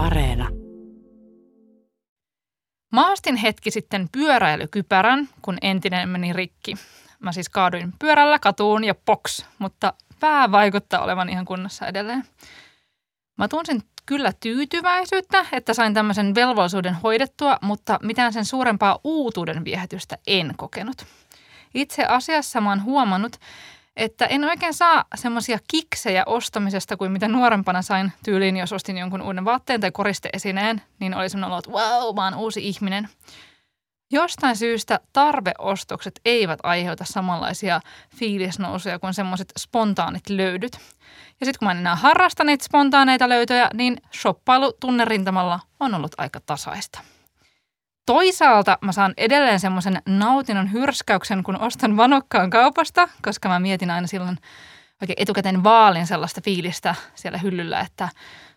Areena. Mä ostin hetki sitten pyöräilykypärän, kun entinen meni rikki. Mä siis kaaduin pyörällä katuun ja poks, mutta pää vaikuttaa olevan ihan kunnossa edelleen. Mä tunsin kyllä tyytyväisyyttä, että sain tämmöisen velvollisuuden hoidettua, mutta mitään sen suurempaa uutuuden viehätystä en kokenut. Itse asiassa mä oon huomannut, että en oikein saa semmoisia kiksejä ostamisesta kuin mitä nuorempana sain tyyliin, jos ostin jonkun uuden vaatteen tai koristeesineen, niin oli semmoinen olo, että wow, mä oon uusi ihminen. Jostain syystä tarveostokset eivät aiheuta samanlaisia fiilisnousuja kuin semmoiset spontaanit löydyt. Ja sitten kun mä en enää harrasta niitä spontaaneita löytöjä, niin shoppailu tunnerintamalla on ollut aika tasaista. Toisaalta mä saan edelleen semmoisen nautinnon hyrskäyksen, kun ostan vanokkaan kaupasta, koska mä mietin aina silloin oikein etukäteen vaalin sellaista fiilistä siellä hyllyllä, että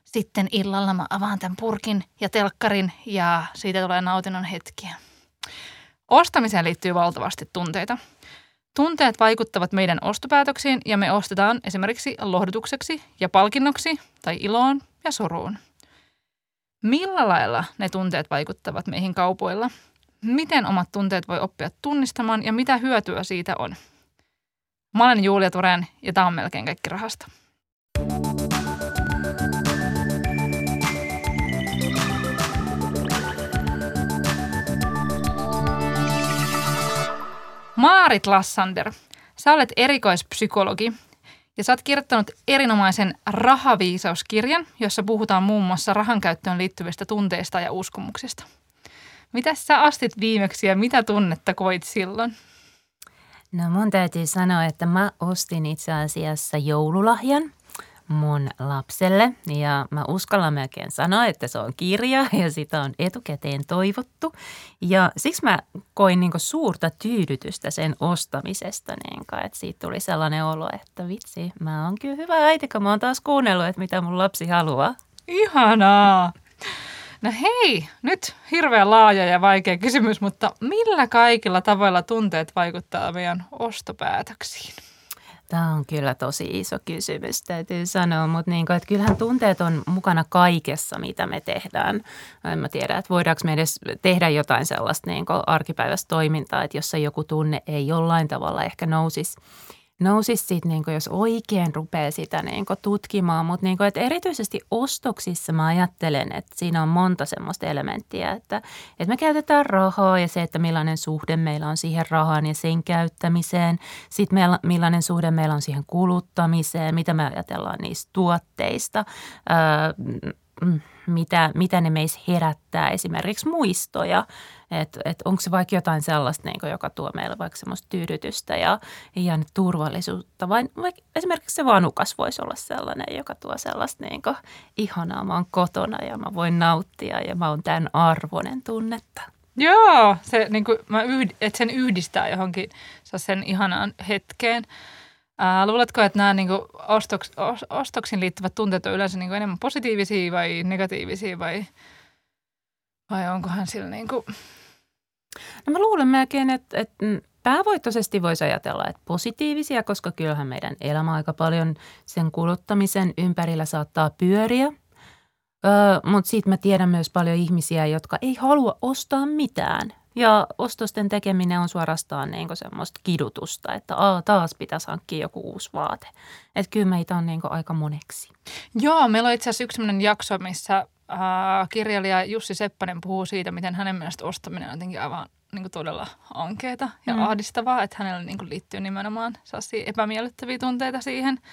sitten illalla mä avaan tämän purkin ja telkkarin ja siitä tulee nautinnon hetkiä. Ostamiseen liittyy valtavasti tunteita. Tunteet vaikuttavat meidän ostopäätöksiin ja me ostetaan esimerkiksi lohdutukseksi ja palkinnoksi tai iloon ja suruun. Millä lailla ne tunteet vaikuttavat meihin kaupoilla? Miten omat tunteet voi oppia tunnistamaan ja mitä hyötyä siitä on? Mä olen Julia Turen ja tämä on melkein kaikki rahasta. Maarit Lassander, sä olet erikoispsykologi ja sä oot kirjoittanut erinomaisen rahaviisauskirjan, jossa puhutaan muun muassa rahan käyttöön liittyvistä tunteista ja uskomuksista. Mitä sä astit viimeksi ja mitä tunnetta koit silloin? No mun täytyy sanoa, että mä ostin itse asiassa joululahjan – mun lapselle ja mä uskallan melkein sanoa, että se on kirja ja sitä on etukäteen toivottu. Ja siksi mä koin niin suurta tyydytystä sen ostamisesta, niin että siitä tuli sellainen olo, että vitsi, mä oon kyllä hyvä äiti, kun mä oon taas kuunnellut, että mitä mun lapsi haluaa. Ihanaa! No hei, nyt hirveän laaja ja vaikea kysymys, mutta millä kaikilla tavoilla tunteet vaikuttaa meidän ostopäätöksiin? Tämä on kyllä tosi iso kysymys, täytyy sanoa, mutta niin kuin, että kyllähän tunteet on mukana kaikessa, mitä me tehdään. En mä tiedä, että voidaanko me edes tehdä jotain sellaista niin arkipäiväistä toimintaa, että jossa joku tunne ei jollain tavalla ehkä nousisi nousisi sit, niin jos oikein rupeaa sitä niin kuin, tutkimaan. Mutta niin erityisesti ostoksissa mä ajattelen, että siinä on monta semmoista elementtiä, että, että me käytetään rahaa ja se, että millainen suhde meillä on siihen rahaan ja sen käyttämiseen. Sitten meillä, millainen suhde meillä on siihen kuluttamiseen, mitä me ajatellaan niistä tuotteista. Öö, mitä, mitä ne meissä herättää, esimerkiksi muistoja, että et onko se vaikka jotain sellaista, niin kuin, joka tuo meille vaikka semmoista tyydytystä ja, ja turvallisuutta, vai vaikka esimerkiksi se vanukas voisi olla sellainen, joka tuo sellaista niin kuin, ihanaa, mä oon kotona ja mä voin nauttia ja mä oon tämän arvoinen tunnetta. Joo, se, niin kuin, mä yhd, että sen yhdistää johonkin sen ihanaan hetkeen. Ää, luuletko, että nämä niin ostoks, ostoksiin liittyvät tunteet on yleensä niin kuin enemmän positiivisia vai negatiivisia vai, vai onkohan sillä niin kuin... No mä luulen melkein, että, että päävoittoisesti voisi ajatella, että positiivisia, koska kyllähän meidän elämä aika paljon sen kuluttamisen ympärillä saattaa pyöriä. Öö, mutta sitten mä tiedän myös paljon ihmisiä, jotka ei halua ostaa mitään. Ja ostosten tekeminen on suorastaan niin semmoista kidutusta, että aa, taas pitäisi hankkia joku uusi vaate. Että kyllä meitä on niin aika moneksi. Joo, meillä on itse asiassa yksi sellainen jakso, missä äh, kirjailija Jussi Seppänen puhuu siitä, miten hänen mielestä ostaminen on jotenkin aivan niin todella ankeeta ja mm. ahdistavaa, että hänellä niin liittyy nimenomaan sellaisia epämiellyttäviä tunteita siihen –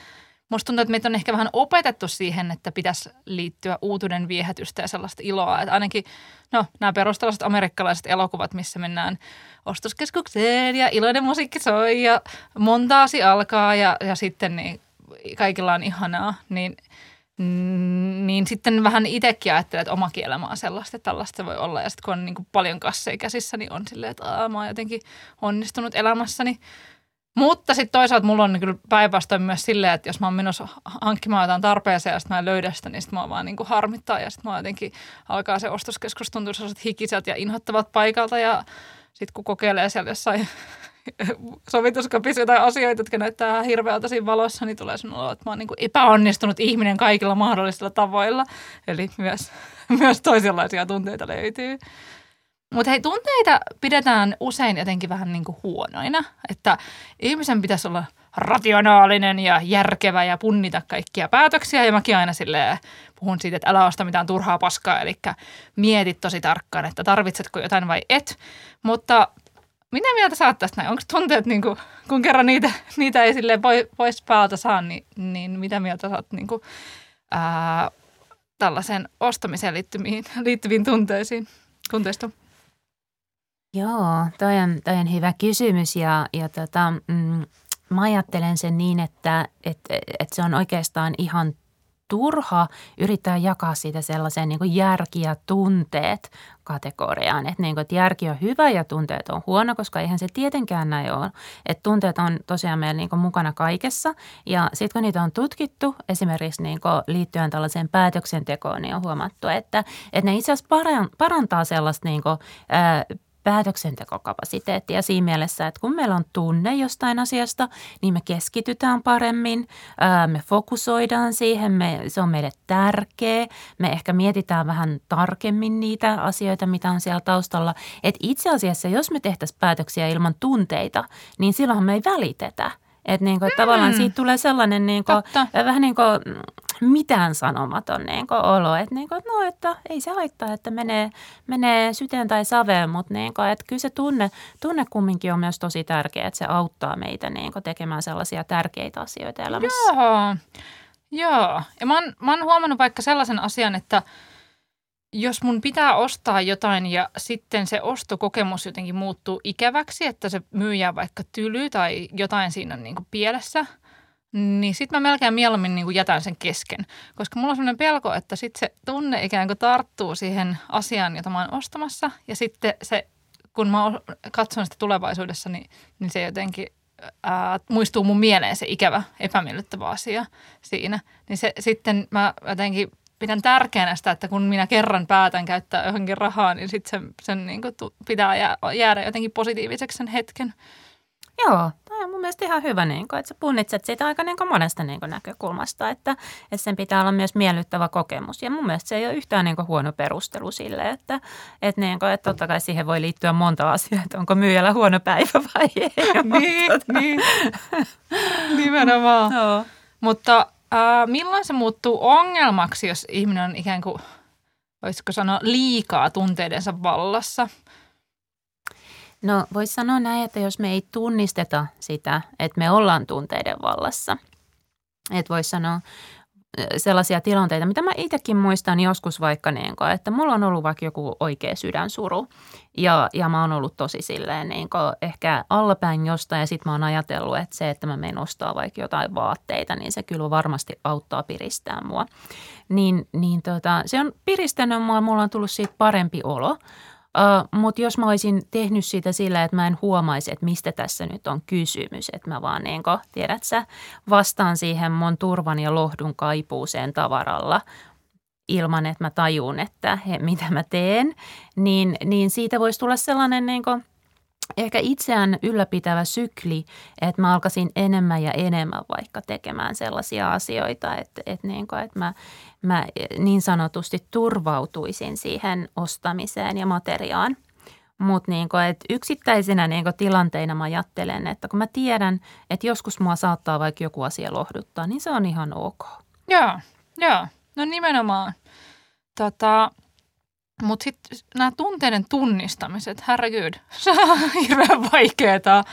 Musta tuntuu, että meitä on ehkä vähän opetettu siihen, että pitäisi liittyä uutuuden viehätystä ja sellaista iloa. Että ainakin no, nämä perustalaiset amerikkalaiset elokuvat, missä mennään ostoskeskukseen ja iloinen musiikki soi ja montaasi alkaa ja, ja sitten niin kaikilla on ihanaa, niin, niin sitten vähän itsekin ajattelee, että oma elämä on sellaista, että tällaista se voi olla. Ja sitten kun on niin paljon kasseja käsissä, niin on silleen, että Aa, mä oon jotenkin onnistunut elämässäni. Mutta sitten toisaalta mulla on kyllä päinvastoin myös silleen, että jos mä oon menossa hankkimaan jotain tarpeeseen ja sitten mä en löydä sitä, niin sitten mä vaan niin kuin harmittaa ja sitten mä jotenkin alkaa se ostoskeskus tuntua sellaiset hikiset ja inhottavat paikalta ja sitten kun kokeilee siellä jossain sovituskapissa jotain asioita, jotka näyttää hirveältä siinä valossa, niin tulee olo, että mä oon niin kuin epäonnistunut ihminen kaikilla mahdollisilla tavoilla. Eli myös, myös toisenlaisia tunteita löytyy. Mutta hei, tunteita pidetään usein jotenkin vähän niin kuin huonoina, että ihmisen pitäisi olla rationaalinen ja järkevä ja punnita kaikkia päätöksiä. Ja mäkin aina silleen puhun siitä, että älä osta mitään turhaa paskaa, eli mietit tosi tarkkaan, että tarvitsetko jotain vai et. Mutta mitä mieltä sä tästä näin? Onko tunteet, niin kuin, kun kerran niitä, niitä ei sille pois päältä saa, niin, niin mitä mieltä sä oot niin kuin, ää, tällaiseen ostamiseen liittyviin, liittyviin tunteisiin, tunteista? Joo, toi on, toi on hyvä kysymys ja, ja tota, mm, mä ajattelen sen niin, että et, et se on oikeastaan ihan turha yrittää jakaa siitä sellaiseen niin kuin järki ja tunteet kategoriaan. Että, niin kuin, että järki on hyvä ja tunteet on huono, koska eihän se tietenkään näin ole. Että tunteet on tosiaan meillä niin kuin mukana kaikessa. Ja sitten kun niitä on tutkittu esimerkiksi niin kuin liittyen tällaiseen päätöksentekoon, niin on huomattu, että, että ne itse asiassa parantaa sellaista niin kuin, ää, päätöksentekokapasiteettia siinä mielessä, että kun meillä on tunne jostain asiasta, niin me keskitytään paremmin, me fokusoidaan siihen, me, se on meille tärkeä, me ehkä mietitään vähän tarkemmin niitä asioita, mitä on siellä taustalla. Et itse asiassa, jos me tehtäisiin päätöksiä ilman tunteita, niin silloin me ei välitetä. Että niinku, et tavallaan mm. siitä tulee sellainen niinku, vähän niin kuin mitään sanomaton niin kuin olo. Että, niin kuin, että no, että ei se haittaa, että menee, menee syteen tai saveen, mutta niin kuin, että kyllä se tunne, tunne kumminkin on myös tosi tärkeä, että se auttaa meitä niin kuin tekemään sellaisia tärkeitä asioita elämässä. Joo, joo. Ja mä oon, mä oon huomannut vaikka sellaisen asian, että jos mun pitää ostaa jotain ja sitten se ostokokemus jotenkin muuttuu ikäväksi, että se myyjä vaikka tyly tai jotain siinä on niin kuin pielessä – niin sitten mä melkein mieluummin niin kuin jätän sen kesken. Koska mulla on sellainen pelko, että sitten se tunne ikään kuin tarttuu siihen asiaan, jota mä oon ostamassa. Ja sitten se, kun mä katson sitä tulevaisuudessa, niin, niin se jotenkin ää, muistuu mun mieleen se ikävä, epämiellyttävä asia siinä. Niin se sitten mä jotenkin pidän tärkeänä sitä, että kun minä kerran päätän käyttää johonkin rahaa, niin sitten sen, sen niin kuin pitää jäädä jotenkin positiiviseksi sen hetken. Joo, tämä on mun mielestä ihan hyvä, niin kuin, että sä punnitset siitä aika niin monesta niin näkökulmasta, että, että sen pitää olla myös miellyttävä kokemus. Ja mun mielestä se ei ole yhtään niin kuin huono perustelu sille, että, että, niin kuin, että totta kai siihen voi liittyä monta asiaa, että onko myyjällä huono päivä vai ei. niin, mutta, niin. nimenomaan. No. Mutta äh, milloin se muuttuu ongelmaksi, jos ihminen on ikään kuin, voisiko sanoa, liikaa tunteidensa vallassa – No voisi sanoa näin, että jos me ei tunnisteta sitä, että me ollaan tunteiden vallassa, että voisi sanoa sellaisia tilanteita, mitä mä itsekin muistan joskus vaikka niin kuin, että mulla on ollut vaikka joku oikea sydänsuru ja, ja mä oon ollut tosi silleen niin kuin ehkä allapäin jostain ja sitten mä oon ajatellut, että se, että mä menen ostaa vaikka jotain vaatteita, niin se kyllä varmasti auttaa piristää mua. Niin, niin tota, se on piristänyt mua, mulla on tullut siitä parempi olo – Uh, Mutta jos mä olisin tehnyt sitä sillä, että mä en huomaisi, että mistä tässä nyt on kysymys, että mä vaan niin kuin, tiedät sä, vastaan siihen mun turvan ja lohdun kaipuuseen tavaralla ilman, että mä tajun, että he, mitä mä teen, niin, niin siitä voisi tulla sellainen niin kuin, ehkä itseään ylläpitävä sykli, että mä alkaisin enemmän ja enemmän vaikka tekemään sellaisia asioita, että, että, niin kuin, että mä, mä niin sanotusti turvautuisin siihen ostamiseen ja materiaan. Mutta niin yksittäisenä niin tilanteina mä ajattelen, että kun mä tiedän, että joskus mua saattaa vaikka joku asia lohduttaa, niin se on ihan ok. Joo, joo. No nimenomaan. Tota, mutta sitten nämä tunteiden tunnistamiset, herregud, se on hirveän vaikeaa.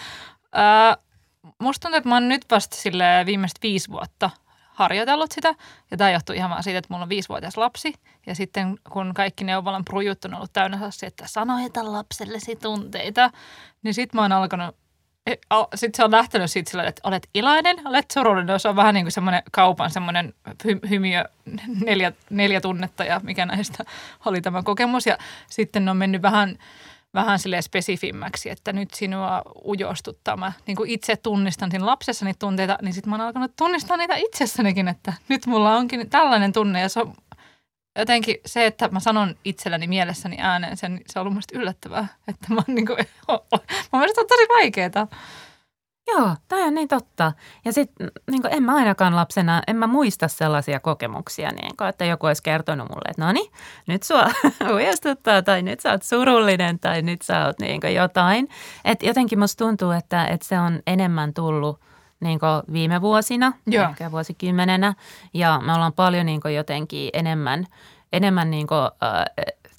musta tuntuu, että mä oon nyt vasta sille viimeiset viisi vuotta harjoitellut sitä. Ja tämä johtuu ihan vaan siitä, että mulla on viisivuotias lapsi. Ja sitten kun kaikki neuvolan prujut on ollut täynnä että sanoita lapsellesi tunteita, niin sitten mä oon alkanut sitten se on lähtenyt siitä sillä, että olet iloinen, olet surullinen. Se on vähän niin kuin semmoinen kaupan semmoinen hy- hymiö, neljä, neljä tunnetta ja mikä näistä oli tämä kokemus. Ja sitten on mennyt vähän vähän sille spesifimmäksi, että nyt sinua ujostuttaa. Mä niin kuin itse tunnistan siinä lapsessani tunteita, niin sitten mä oon alkanut tunnistaa niitä itsessänikin, että nyt mulla onkin tällainen tunne ja se on jotenkin se, että mä sanon itselleni mielessäni ääneen sen, se on ollut musta yllättävää. Että mä oon niin kuin, mun mielestä on tosi vaikeaa. Joo, tämä on niin totta. Ja sitten niin en mä ainakaan lapsena, en mä muista sellaisia kokemuksia, niin kuin, että joku olisi kertonut mulle, että no niin, nyt sua huijastuttaa tai nyt sä oot surullinen tai nyt sä oot niin jotain. Et jotenkin musta tuntuu, että, että se on enemmän tullut niin viime vuosina, Joo. ehkä vuosikymmenenä. Ja me ollaan paljon niin jotenkin enemmän, enemmän niin kuin, äh,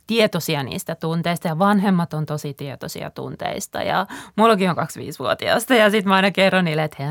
tietoisia niistä tunteista ja vanhemmat on tosi tietoisia tunteista. Ja mullakin on 25-vuotiaasta ja sitten mä aina kerron niille, että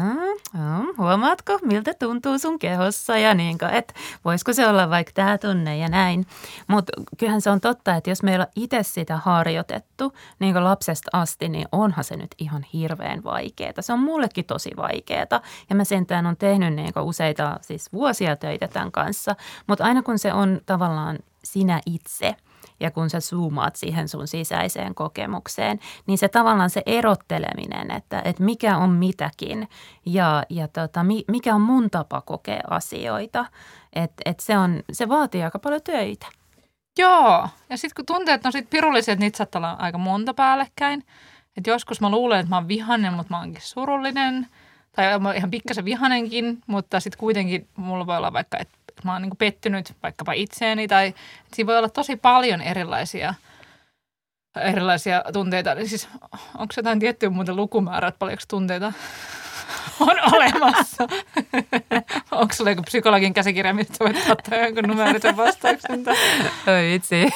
huomaatko, miltä tuntuu sun kehossa ja niin kuin, että voisiko se olla vaikka tämä tunne ja näin. Mutta kyllähän se on totta, että jos meillä on itse sitä harjoitettu niin kuin lapsesta asti, niin onhan se nyt ihan hirveän vaikeaa. Se on mullekin tosi vaikeaa ja mä sentään on tehnyt niin kuin useita siis vuosia töitä tämän kanssa, mutta aina kun se on tavallaan sinä itse – ja kun sä zoomaat siihen sun sisäiseen kokemukseen, niin se tavallaan se erotteleminen, että, että mikä on mitäkin ja, ja tota, mikä on mun tapa kokea asioita, että, että se, on, se vaatii aika paljon töitä. Joo, ja sitten kun tunteet on sit pirullisia, että niitä saattaa olla aika monta päällekkäin. Et joskus mä luulen, että mä oon vihainen, mutta mä oonkin surullinen. Tai mä oon ihan pikkasen vihanenkin, mutta sitten kuitenkin mulla voi olla vaikka, että mä oon niin pettynyt vaikkapa itseeni tai siinä voi olla tosi paljon erilaisia erilaisia tunteita. Siis onko jotain tiettyä muuten lukumäärä, että paljonko tunteita on olemassa. Onko sulla joku psykologin käsikirja, mistä voit ottaa jonkun numerisen vastauksen? Oi vitsi.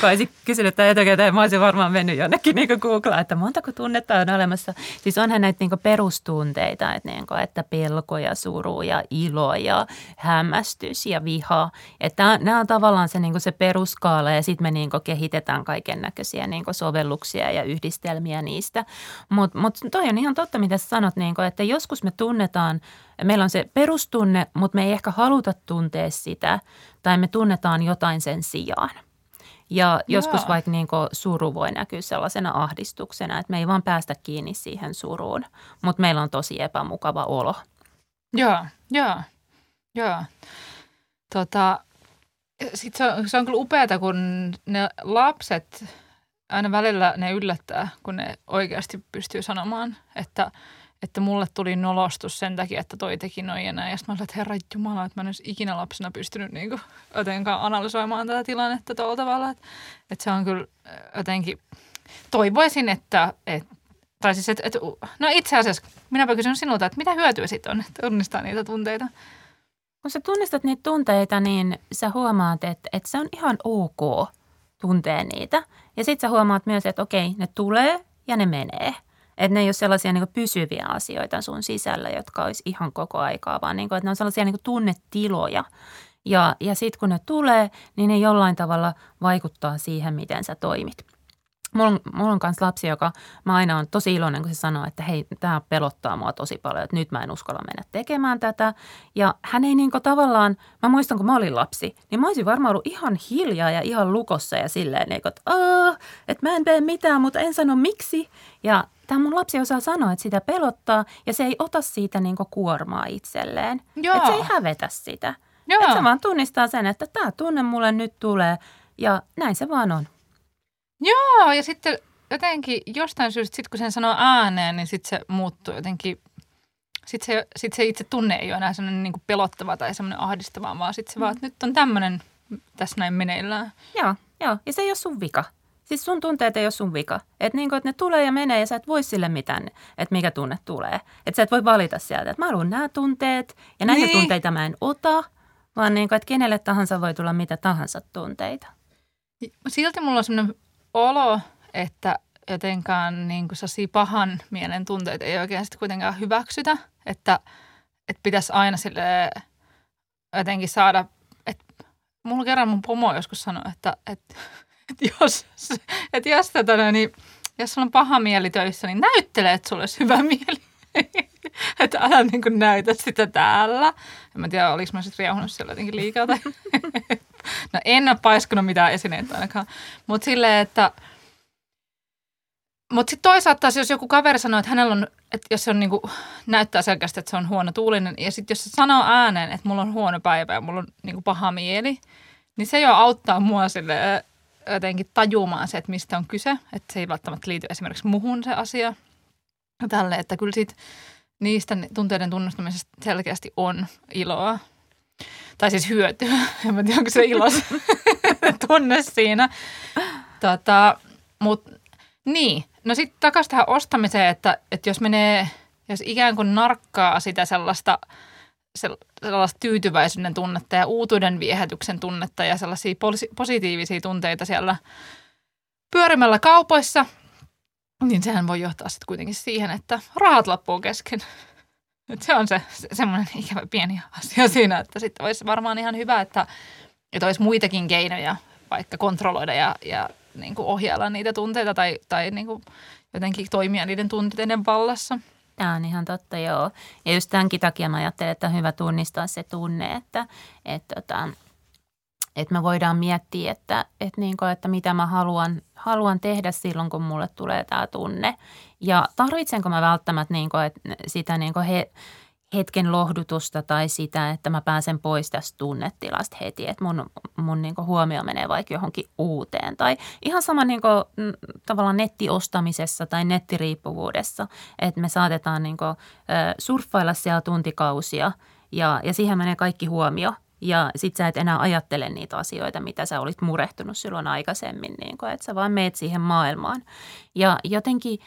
Kun olisin kysynyt tämän etukäteen, mä olisin varmaan mennyt jonnekin niin Googlaan, että montako tunnetta on olemassa. Siis onhan näitä niin perustunteita, että, niin kuin, että pelko ja suru ja ilo ja hämmästys ja viha. Että nämä on tavallaan se, niin se peruskaala ja sitten me niin kehitetään kaiken näköisiä niin sovelluksia ja yhdistelmiä niistä. Mutta mut toi on ihan totta, mitä sanot, niin kuin, että joskus me tunnetaan, meillä on se perustunne, mutta me ei ehkä haluta tuntea sitä tai me tunnetaan jotain sen sijaan. Ja joskus vaikka niin suru voi näkyä sellaisena ahdistuksena, että me ei vaan päästä kiinni siihen suruun, mutta meillä on tosi epämukava olo. Joo, joo, joo. Tota, sit se, on, se on kyllä upeaa, kun ne lapset, aina välillä ne yllättää, kun ne oikeasti pystyy sanomaan, että – että mulle tuli nolostus sen takia, että toi teki noin ja näin. Ja sitten mä olin, että herra Jumala, että mä en olisi ikinä lapsena pystynyt niin kuin, jotenkaan analysoimaan tätä tilannetta tuolla tavalla. Että, että se on kyllä jotenkin, toivoisin, että, että tai siis, että, että no itse asiassa minäpä kysyn sinulta, että mitä hyötyä sitten on, että tunnistaa niitä tunteita? Kun sä tunnistat niitä tunteita, niin sä huomaat, että, että se on ihan ok tuntea niitä. Ja sitten sä huomaat myös, että okei, ne tulee ja ne menee – että ne ei ole sellaisia niin pysyviä asioita sun sisällä, jotka olisi ihan koko aikaa, vaan niin kuin, että ne on sellaisia niin tunnetiloja. Ja, ja sitten kun ne tulee, niin ne jollain tavalla vaikuttaa siihen, miten sä toimit. Mulla on, mulla on myös lapsi, joka mä aina on tosi iloinen, kun se sanoo, että hei, tämä pelottaa mua tosi paljon, että nyt mä en uskalla mennä tekemään tätä. Ja hän ei niin tavallaan, mä muistan kun mä olin lapsi, niin mä olisin varmaan ollut ihan hiljaa ja ihan lukossa ja silleen, niin kuin, että, että mä en tee mitään, mutta en sano miksi. Ja lapsi osaa sanoa, että sitä pelottaa ja se ei ota siitä niin kuormaa itselleen. Joo. Että se ei hävetä sitä. Joo. Että se vaan tunnistaa sen, että tämä tunne mulle nyt tulee ja näin se vaan on. Joo, ja sitten jotenkin jostain syystä, sit kun sen sanoo ääneen, niin sitten se muuttuu jotenkin sitten se, sit se itse tunne ei ole enää sellainen niin pelottava tai semmoinen ahdistava, vaan sitten se mm. vaan, että nyt on tämmöinen tässä näin meneillään. Joo, joo, ja se ei ole sun vika. Siis sun tunteet ei ole sun vika. Että niin että ne tulee ja menee ja sä et voi sille mitään, että mikä tunne tulee. Että sä et voi valita sieltä, että mä haluan nämä tunteet ja näitä niin. tunteita mä en ota, vaan niin kuin, että kenelle tahansa voi tulla mitä tahansa tunteita. Silti mulla on sellainen olo, että jotenkaan niin kuin pahan mielen tunteita ei oikein sitten kuitenkaan hyväksytä, että, että pitäisi aina sille jotenkin saada, että mulla kerran mun pomo joskus sanoi, että, että että jos, että jos, tätä, niin, jos sulla on paha mieli töissä, niin näyttele, että sulla olisi hyvä mieli. että älä niin kuin näytä sitä täällä. En mä tiedä, oliko mä sitten riehunut siellä jotenkin liikaa. Tai... no en ole paiskunut mitään esineitä ainakaan. Mutta silleen, että... Mutta sitten toisaalta taas, jos joku kaveri sanoo, että hänellä on, että jos se on niinku, näyttää selkeästi, että se on huono tuulinen, ja sitten jos se sanoo ääneen, että mulla on huono päivä ja mulla on niinku paha mieli, niin se jo auttaa mua sille jotenkin tajumaan se, että mistä on kyse. Että se ei välttämättä liity esimerkiksi muhun se asia. Tälle, että kyllä siitä niistä tunteiden tunnustamisesta selkeästi on iloa. Tai siis hyötyä. En mä tiedä, onko se ilo tunne siinä. Tota, mut, niin. No sitten takaisin tähän ostamiseen, että, että jos menee, jos ikään kuin narkkaa sitä sellaista, sellaista tyytyväisyyden tunnetta ja uutuuden viehätyksen tunnetta ja sellaisia positiivisia tunteita siellä pyörimällä kaupoissa, niin sehän voi johtaa sitten kuitenkin siihen, että rahat loppuu kesken. Et se on se, se semmoinen ikävä pieni asia siinä, että sitten olisi varmaan ihan hyvä, että, että olisi muitakin keinoja vaikka kontrolloida ja, ja niin kuin ohjailla niitä tunteita tai, tai niin kuin jotenkin toimia niiden tunteiden vallassa. Tämä on ihan totta, joo. Ja just tämänkin takia mä ajattelen, että on hyvä tunnistaa se tunne, että, että, tota, että me voidaan miettiä, että, että, niin kuin, että mitä mä haluan, haluan tehdä silloin, kun mulle tulee tämä tunne. Ja tarvitsenko mä välttämättä niin kuin, että sitä niin kuin he, hetken lohdutusta tai sitä, että mä pääsen pois tästä tunnetilasta heti, että mun, mun niin huomio menee vaikka johonkin uuteen. Tai ihan sama niin kuin, mm, tavallaan nettiostamisessa tai nettiriippuvuudessa, että me saatetaan niin kuin, surffailla siellä tuntikausia ja, ja siihen menee kaikki huomio – ja sit sä et enää ajattele niitä asioita, mitä sä olit murehtunut silloin aikaisemmin, niin kun, että sä vaan meet siihen maailmaan. Ja jotenkin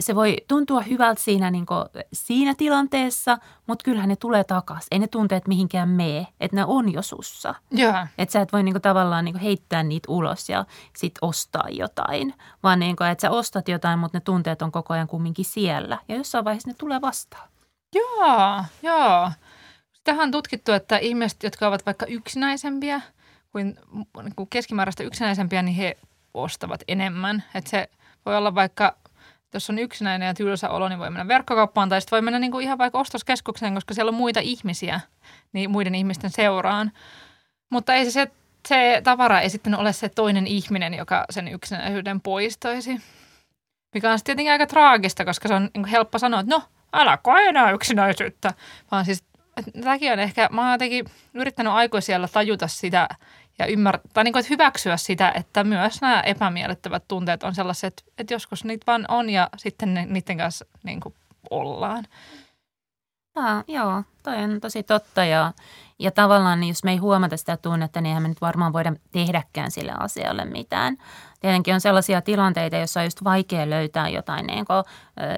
se voi tuntua hyvältä siinä, niin kuin, siinä tilanteessa, mutta kyllähän ne tulee takaisin. Ei ne tunteet mihinkään mee, että ne on jo sussa. Että sä et voi niin kuin, tavallaan niin kuin, heittää niitä ulos ja sit ostaa jotain, vaan niin kuin, että sä ostat jotain, mutta ne tunteet on koko ajan kumminkin siellä. Ja jossain vaiheessa ne tulee vastaan. Joo, joo. Tähän on tutkittu, että ihmiset, jotka ovat vaikka yksinäisempiä kuin, niin kuin keskimääräistä yksinäisempiä, niin he ostavat enemmän. Että se voi olla vaikka, jos on yksinäinen ja tylsä olo, niin voi mennä verkkokauppaan tai sitten voi mennä niin kuin ihan vaikka ostoskeskukseen, koska siellä on muita ihmisiä niin muiden ihmisten seuraan. Mutta ei se, se, se tavara ei sitten ole se toinen ihminen, joka sen yksinäisyyden poistaisi. Mikä on tietenkin aika traagista, koska se on niin helppo sanoa, että no, älä koe enää yksinäisyyttä. Vaan siis tämäkin on ehkä, mä oon jotenkin yrittänyt aikuisiellä tajuta sitä ja ymmärtää, tai niin kuin, että hyväksyä sitä, että myös nämä epämiellyttävät tunteet on sellaiset, että, että joskus niitä vaan on ja sitten ne, niiden kanssa niin kuin ollaan. Ah, joo, toi on tosi totta ja, ja tavallaan niin jos me ei huomata sitä tunnetta, niin eihän me nyt varmaan voida tehdäkään sille asialle mitään. Tietenkin on sellaisia tilanteita, joissa on just vaikea löytää jotain niin kuin, ö,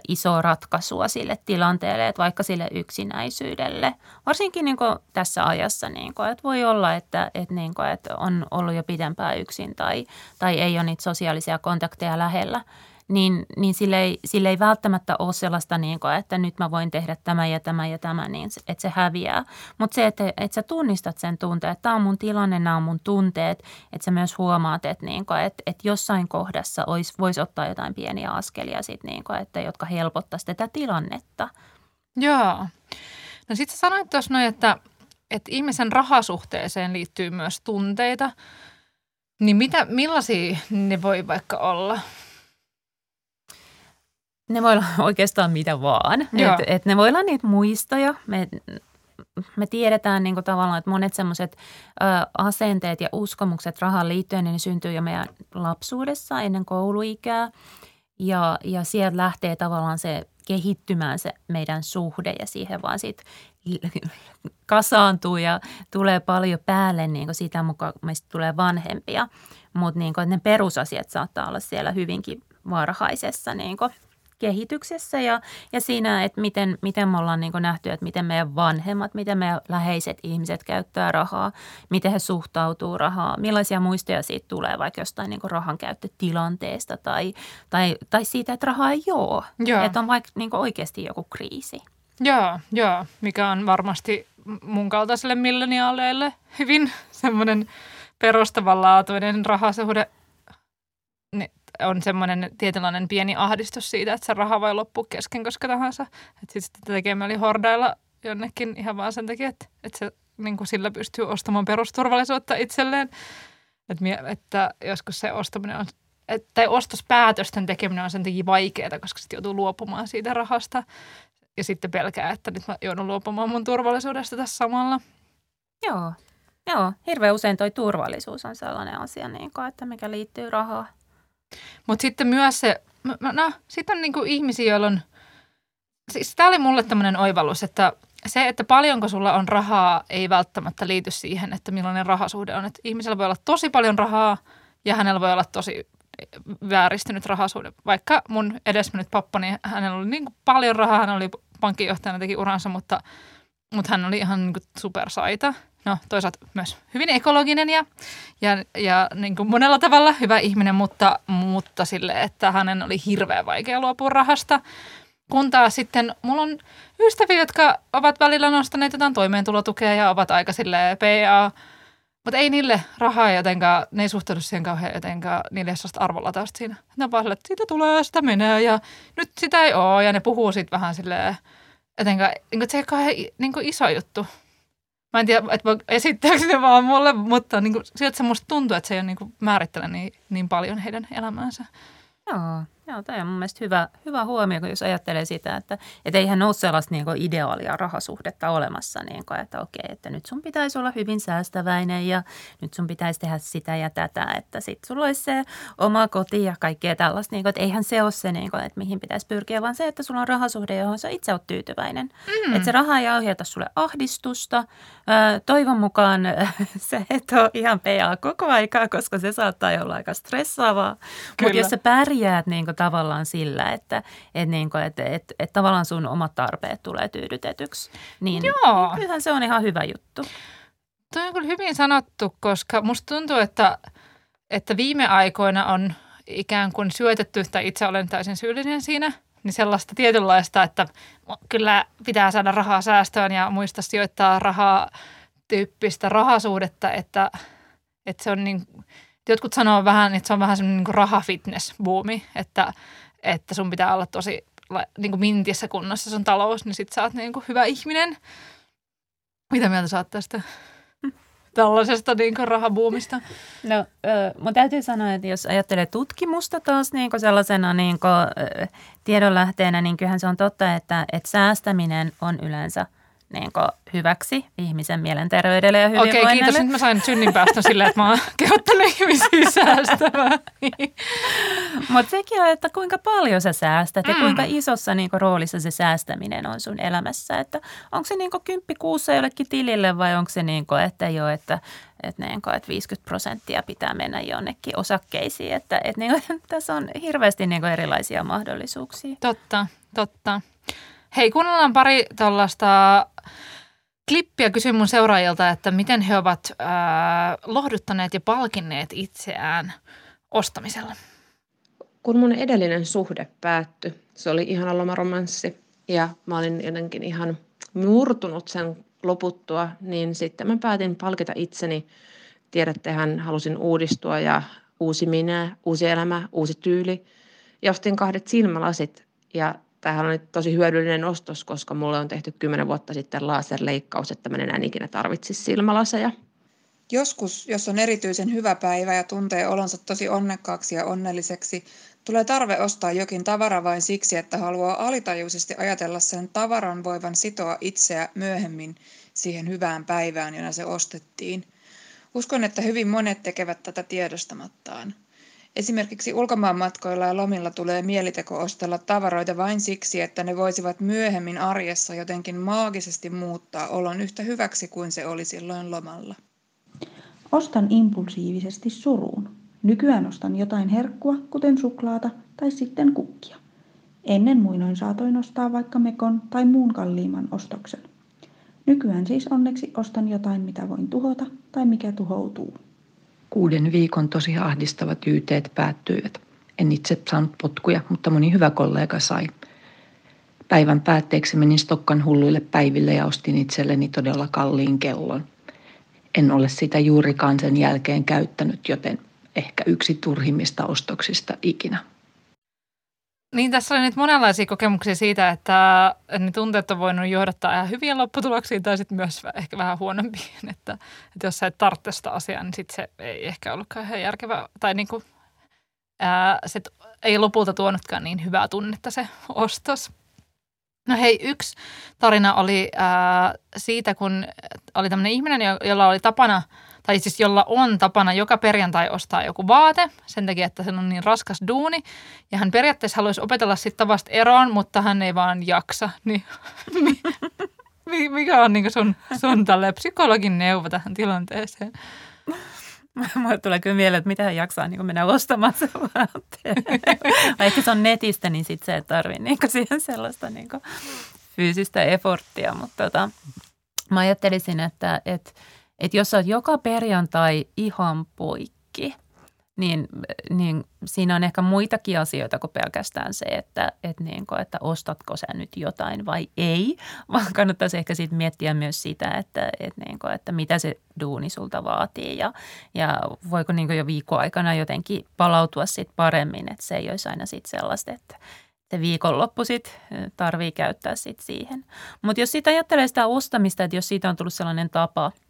isoa ratkaisua sille tilanteelle, että vaikka sille yksinäisyydelle. Varsinkin niin kuin tässä ajassa, niin kuin, että voi olla, että, että, niin kuin, että on ollut jo pidempään yksin tai, tai ei ole niitä sosiaalisia kontakteja lähellä – niin, niin sille, ei, sille ei välttämättä ole sellaista, niin kuin, että nyt mä voin tehdä tämä ja tämä ja tämä, niin että se häviää. Mutta se, että, että sä tunnistat sen tunteen, että tämä on mun tilanne, nämä on mun tunteet, että sä myös huomaat, että, niin kuin, että, että jossain kohdassa olisi, voisi ottaa jotain pieniä askelia, sit, niin kuin, että, jotka helpottaisi tätä tilannetta. Joo. No sitten sä sanoit tuossa noin, että, että ihmisen rahasuhteeseen liittyy myös tunteita. Niin mitä, millaisia ne voi vaikka olla? Ne voi olla oikeastaan mitä vaan. Et, et ne voi olla niitä muistoja. Me, me tiedetään niin kuin tavallaan, että monet semmoiset asenteet ja uskomukset rahaan liittyen, niin ne syntyy jo meidän lapsuudessa ennen kouluikää. Ja, ja sieltä lähtee tavallaan se kehittymään se meidän suhde ja siihen vaan sit kasaantuu ja tulee paljon päälle niin kuin sitä mukaan, meistä tulee vanhempia. Mutta niin ne perusasiat saattaa olla siellä hyvinkin varhaisessa niin kuin kehityksessä ja, ja siinä, että miten, miten me ollaan niin nähty, että miten meidän vanhemmat, miten meidän läheiset ihmiset käyttää rahaa, miten he suhtautuu rahaa, millaisia muistoja siitä tulee vaikka jostain niin rahan käyttötilanteesta tai, tai, tai siitä, että rahaa ei ole, joo. että on vaikka niin oikeasti joku kriisi. Joo, joo, mikä on varmasti mun kaltaiselle milleniaaleille hyvin semmoinen perustavanlaatuinen rahasuhde on semmoinen tietynlainen pieni ahdistus siitä, että se raha voi loppua kesken koska tahansa. Että sitten tekee mieli hordailla jonnekin ihan vaan sen takia, että, että se niin kuin sillä pystyy ostamaan perusturvallisuutta itselleen. Että, että joskus se ostaminen on, että, tai ostospäätösten tekeminen on sen takia vaikeaa, koska sitten joutuu luopumaan siitä rahasta. Ja sitten pelkää, että nyt mä joudun luopumaan mun turvallisuudesta tässä samalla. Joo, Joo, hirveän usein toi turvallisuus on sellainen asia, niin kuin, että mikä liittyy rahaan. Mutta sitten myös se, no sitten on niinku ihmisiä, joilla on, siis tämä oli mulle tämmöinen oivallus, että se, että paljonko sulla on rahaa, ei välttämättä liity siihen, että millainen rahasuhde on. Että ihmisellä voi olla tosi paljon rahaa ja hänellä voi olla tosi vääristynyt rahasuhde. Vaikka mun edesmennyt pappa, niin hänellä oli niin paljon rahaa, hän oli pankkijohtajana, teki uransa, mutta, mutta hän oli ihan niin supersaita. No toisaalta myös hyvin ekologinen ja, ja, ja niin kuin monella tavalla hyvä ihminen, mutta, mutta sille, että hänen oli hirveän vaikea luopua rahasta. Kun taas sitten mulla on ystäviä, jotka ovat välillä nostaneet jotain toimeentulotukea ja ovat aika silleen PA, mutta ei niille rahaa jotenkaan, ne ei suhtaudu siihen kauhean jotenkaan, niille ei sellaista arvolatausta siinä. Ne on vaan silleen, että siitä tulee, sitä menee ja nyt sitä ei ole ja ne puhuu sitten vähän silleen, jotenkaan, niin kuin, se ei kauhean niin iso juttu. Mä en tiedä, että esittääkö se vaan mulle, mutta niin kuin, sieltä se musta tuntuu, että se ei ole niin kuin, määrittele niin, niin paljon heidän elämäänsä. Joo, Joo, tämä on mun mielestä hyvä, hyvä huomio, jos ajattelee sitä, että et eihän ole sellaista niin ideaalia rahasuhdetta olemassa, niin kuin, että okei, että nyt sun pitäisi olla hyvin säästäväinen ja nyt sun pitäisi tehdä sitä ja tätä, että sitten sulla olisi se oma koti ja kaikkea tällaista, niin kuin, että eihän se ole se, niin kuin, että mihin pitäisi pyrkiä, vaan se, että sulla on rahasuhde, johon sä itse oot tyytyväinen. Mm. Että se raha ei aiheuta sulle ahdistusta. Toivon mukaan se et ole ihan PA koko aikaa, koska se saattaa olla aika stressaavaa, mutta jos sä pärjäät niin kuin, tavallaan sillä, että et niin kuin, et, et, et tavallaan sun omat tarpeet tulee tyydytetyksi. Niin, Joo. kyllähän se on ihan hyvä juttu. Tuo on kyllä hyvin sanottu, koska musta tuntuu, että, että viime aikoina on ikään kuin syötetty, tai itse olen täysin syyllinen siinä, niin sellaista tietynlaista, että kyllä pitää saada rahaa säästöön ja muista sijoittaa rahaa tyyppistä rahasuudetta, että, että se on niin jotkut sanoo vähän, että se on vähän semmoinen niin rahafitness-buumi, että, että sun pitää olla tosi niin kuin mintissä kunnossa sun talous, niin sit sä oot niin kuin hyvä ihminen. Mitä mieltä sä oot tästä? tällaisesta niin kuin rahabuumista? No, mun täytyy sanoa, että jos ajattelee tutkimusta taas niin kuin sellaisena niin kuin, äh, tiedonlähteenä, niin kyllähän se on totta, että, että säästäminen on yleensä – niin hyväksi ihmisen mielenterveydelle ja hyvinvoinnille. Okei, kiitos. Nyt mä sain synninpäästön silleen, että mä oon kehottanut ihmisiä säästämään. Mutta sekin on, että kuinka paljon sä säästät mm. ja kuinka isossa niin roolissa se säästäminen on sun elämässä. Että onko se niin kymppi kuussa jollekin tilille vai onko se niin kuin, että jo, että että, niin kuin, että 50 prosenttia pitää mennä jonnekin osakkeisiin. Että, että niin kuin, tässä on hirveästi niin erilaisia mahdollisuuksia. Totta, totta. Hei, kuunnellaan pari tällaista klippiä. Kysyn mun seuraajilta, että miten he ovat äh, lohduttaneet ja palkinneet itseään ostamisella. Kun mun edellinen suhde päättyi, se oli ihana lomaromanssi ja mä olin jotenkin ihan murtunut sen loputtua, niin sitten mä päätin palkita itseni. Tiedättehän, halusin uudistua ja uusi minä, uusi elämä, uusi tyyli. Ja ostin kahdet silmälasit ja tämähän on tosi hyödyllinen ostos, koska mulle on tehty kymmenen vuotta sitten laserleikkaus, että mä en enää ikinä tarvitsisi silmälaseja. Joskus, jos on erityisen hyvä päivä ja tuntee olonsa tosi onnekkaaksi ja onnelliseksi, tulee tarve ostaa jokin tavara vain siksi, että haluaa alitajuisesti ajatella sen tavaran voivan sitoa itseä myöhemmin siihen hyvään päivään, jona se ostettiin. Uskon, että hyvin monet tekevät tätä tiedostamattaan. Esimerkiksi ulkomaanmatkoilla ja lomilla tulee mieliteko ostella tavaroita vain siksi, että ne voisivat myöhemmin arjessa jotenkin maagisesti muuttaa olon yhtä hyväksi kuin se oli silloin lomalla. Ostan impulsiivisesti suruun. Nykyään ostan jotain herkkua, kuten suklaata tai sitten kukkia. Ennen muinoin saatoin ostaa vaikka mekon tai muun kalliimman ostoksen. Nykyään siis onneksi ostan jotain, mitä voin tuhota tai mikä tuhoutuu. Kuuden viikon tosi ahdistavat yteet päättyivät. En itse saanut potkuja, mutta moni hyvä kollega sai. Päivän päätteeksi menin Stokkan hulluille päiville ja ostin itselleni todella kalliin kellon. En ole sitä juurikaan sen jälkeen käyttänyt, joten ehkä yksi turhimmista ostoksista ikinä. Niin tässä oli nyt monenlaisia kokemuksia siitä, että ne tunteet on voinut johdattaa ihan hyviä lopputuloksiin tai sitten myös ehkä vähän huonompiin. Että, että jos sä et tarvitse sitä asiaa, niin sitten se ei ehkä ollutkaan ihan järkevää. Tai niin kuin, ää, se ei lopulta tuonutkaan niin hyvää tunnetta se ostos. No hei, yksi tarina oli ää, siitä, kun oli tämmöinen ihminen, jolla oli tapana, tai siis jolla on tapana joka perjantai ostaa joku vaate sen takia, että se on niin raskas duuni. Ja hän periaatteessa haluaisi opetella sitten tavasta eroon, mutta hän ei vaan jaksa. Niin, mikä on niin sun, sun tälle psykologin neuvo tähän tilanteeseen? Mulle tulee kyllä mieleen, että mitä hän jaksaa niin mennä ostamaan se vaatteen. Ehkä se on netistä, niin sitten se ei tarvitse niin siihen sellaista niin fyysistä efforttia. Mutta tota, mä ajattelisin, että, että, että jos oot joka perjantai ihan poikki – niin, niin siinä on ehkä muitakin asioita kuin pelkästään se, että, että, niin kuin, että ostatko sä nyt jotain vai ei, vaan kannattaisi ehkä sitten miettiä myös sitä, että, että, niin kuin, että mitä se duuni sulta vaatii ja, ja voiko niin kuin jo viikon aikana jotenkin palautua sitten paremmin, että se ei olisi aina sitten sellaista, että se viikonloppu sitten tarvii käyttää sitten siihen. Mutta jos sitä ajattelee sitä ostamista, että jos siitä on tullut sellainen tapa –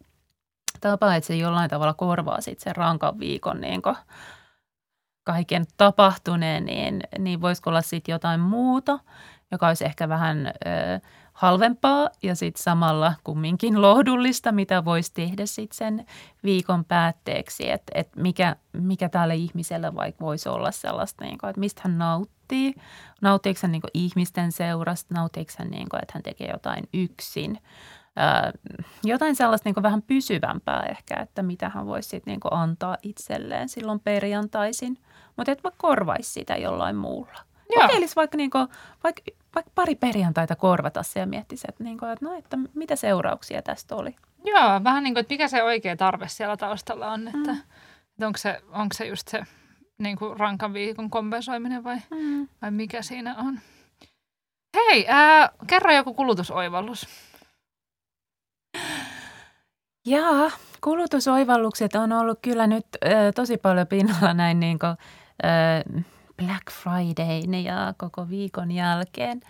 tapa, että se jollain tavalla korvaa sitten sen rankan viikon niin kaiken tapahtuneen, niin, niin voisiko olla sitten jotain muuta, joka olisi ehkä vähän ö, halvempaa ja sitten samalla kumminkin lohdullista, mitä voisi tehdä sitten sen viikon päätteeksi, että et mikä, mikä tälle ihmiselle vaikka voisi olla sellaista, niin kuin, että mistä hän nauttii, nauttiiko hän niin ihmisten seurasta, nauttiiko hän, niin kuin, että hän tekee jotain yksin – jotain sellaista niin vähän pysyvämpää ehkä, että mitä hän voisi sitten niin antaa itselleen silloin perjantaisin, mutta et mä korvaisi sitä jollain muulla. Kokeilisi vaikka, niin kuin, vaikka, vaikka pari perjantaita korvata se ja miettisi, että, niin kuin, että, no, että mitä seurauksia tästä oli. Joo, vähän niin kuin, että mikä se oikea tarve siellä taustalla on, että, mm. että onko, se, onko se just se niin kuin rankan viikon kompensoiminen vai, mm. vai mikä siinä on. Hei, ää, kerro joku kulutusoivallus. Jaa, kulutusoivallukset on ollut kyllä nyt ö, tosi paljon pinnalla näin niin kuin, ö, Black Friday ja koko viikon jälkeen.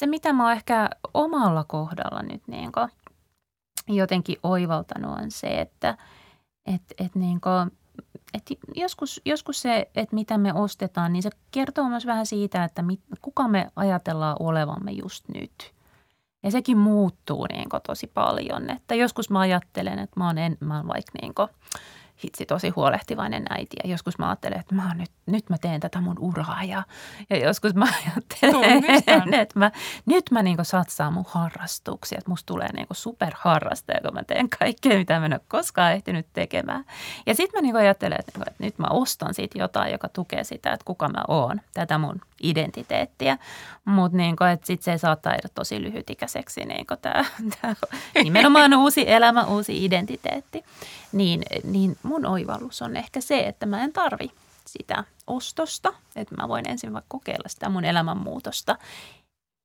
Se, mitä mä oon ehkä omalla kohdalla nyt niin kuin, jotenkin oivaltanut on se, että et, et niin kuin, et joskus, joskus se, että mitä me ostetaan, niin se kertoo myös vähän siitä, että mit, kuka me ajatellaan olevamme just nyt – ja sekin muuttuu niin tosi paljon. Että joskus mä ajattelen, että mä oon, en, mä oon vaikka niin kuin, hitsi tosi huolehtivainen äiti. Ja joskus mä ajattelen, että mä nyt, nyt mä teen tätä mun uraa. Ja, ja joskus mä ajattelen, että mä, nyt mä niin satsaan mun harrastuksia. Että musta tulee niin superharrastaja, kun mä teen kaikkea, mitä mä en ole koskaan ehtinyt tekemään. Ja sitten mä niin ajattelen, että, että nyt mä ostan siitä jotain, joka tukee sitä, että kuka mä oon. Tätä mun identiteettiä. Mutta niin se saattaa jäädä tosi lyhytikäiseksi niin tämä, nimenomaan uusi elämä, uusi identiteetti. Niin, niin mun oivallus on ehkä se, että mä en tarvi sitä ostosta, että mä voin ensin vaikka kokeilla sitä mun elämänmuutosta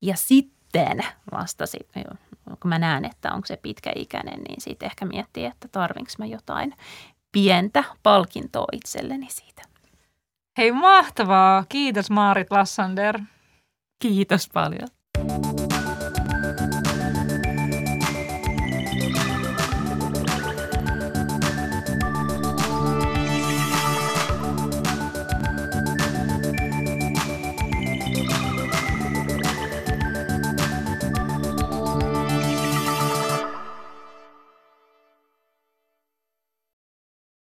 ja sitten vasta sitten, kun mä näen, että onko se pitkäikäinen, niin sitten ehkä miettii, että tarvinko mä jotain pientä palkintoa itselleni siitä. Hei mahtavaa. Kiitos Maarit Lassander. Kiitos paljon.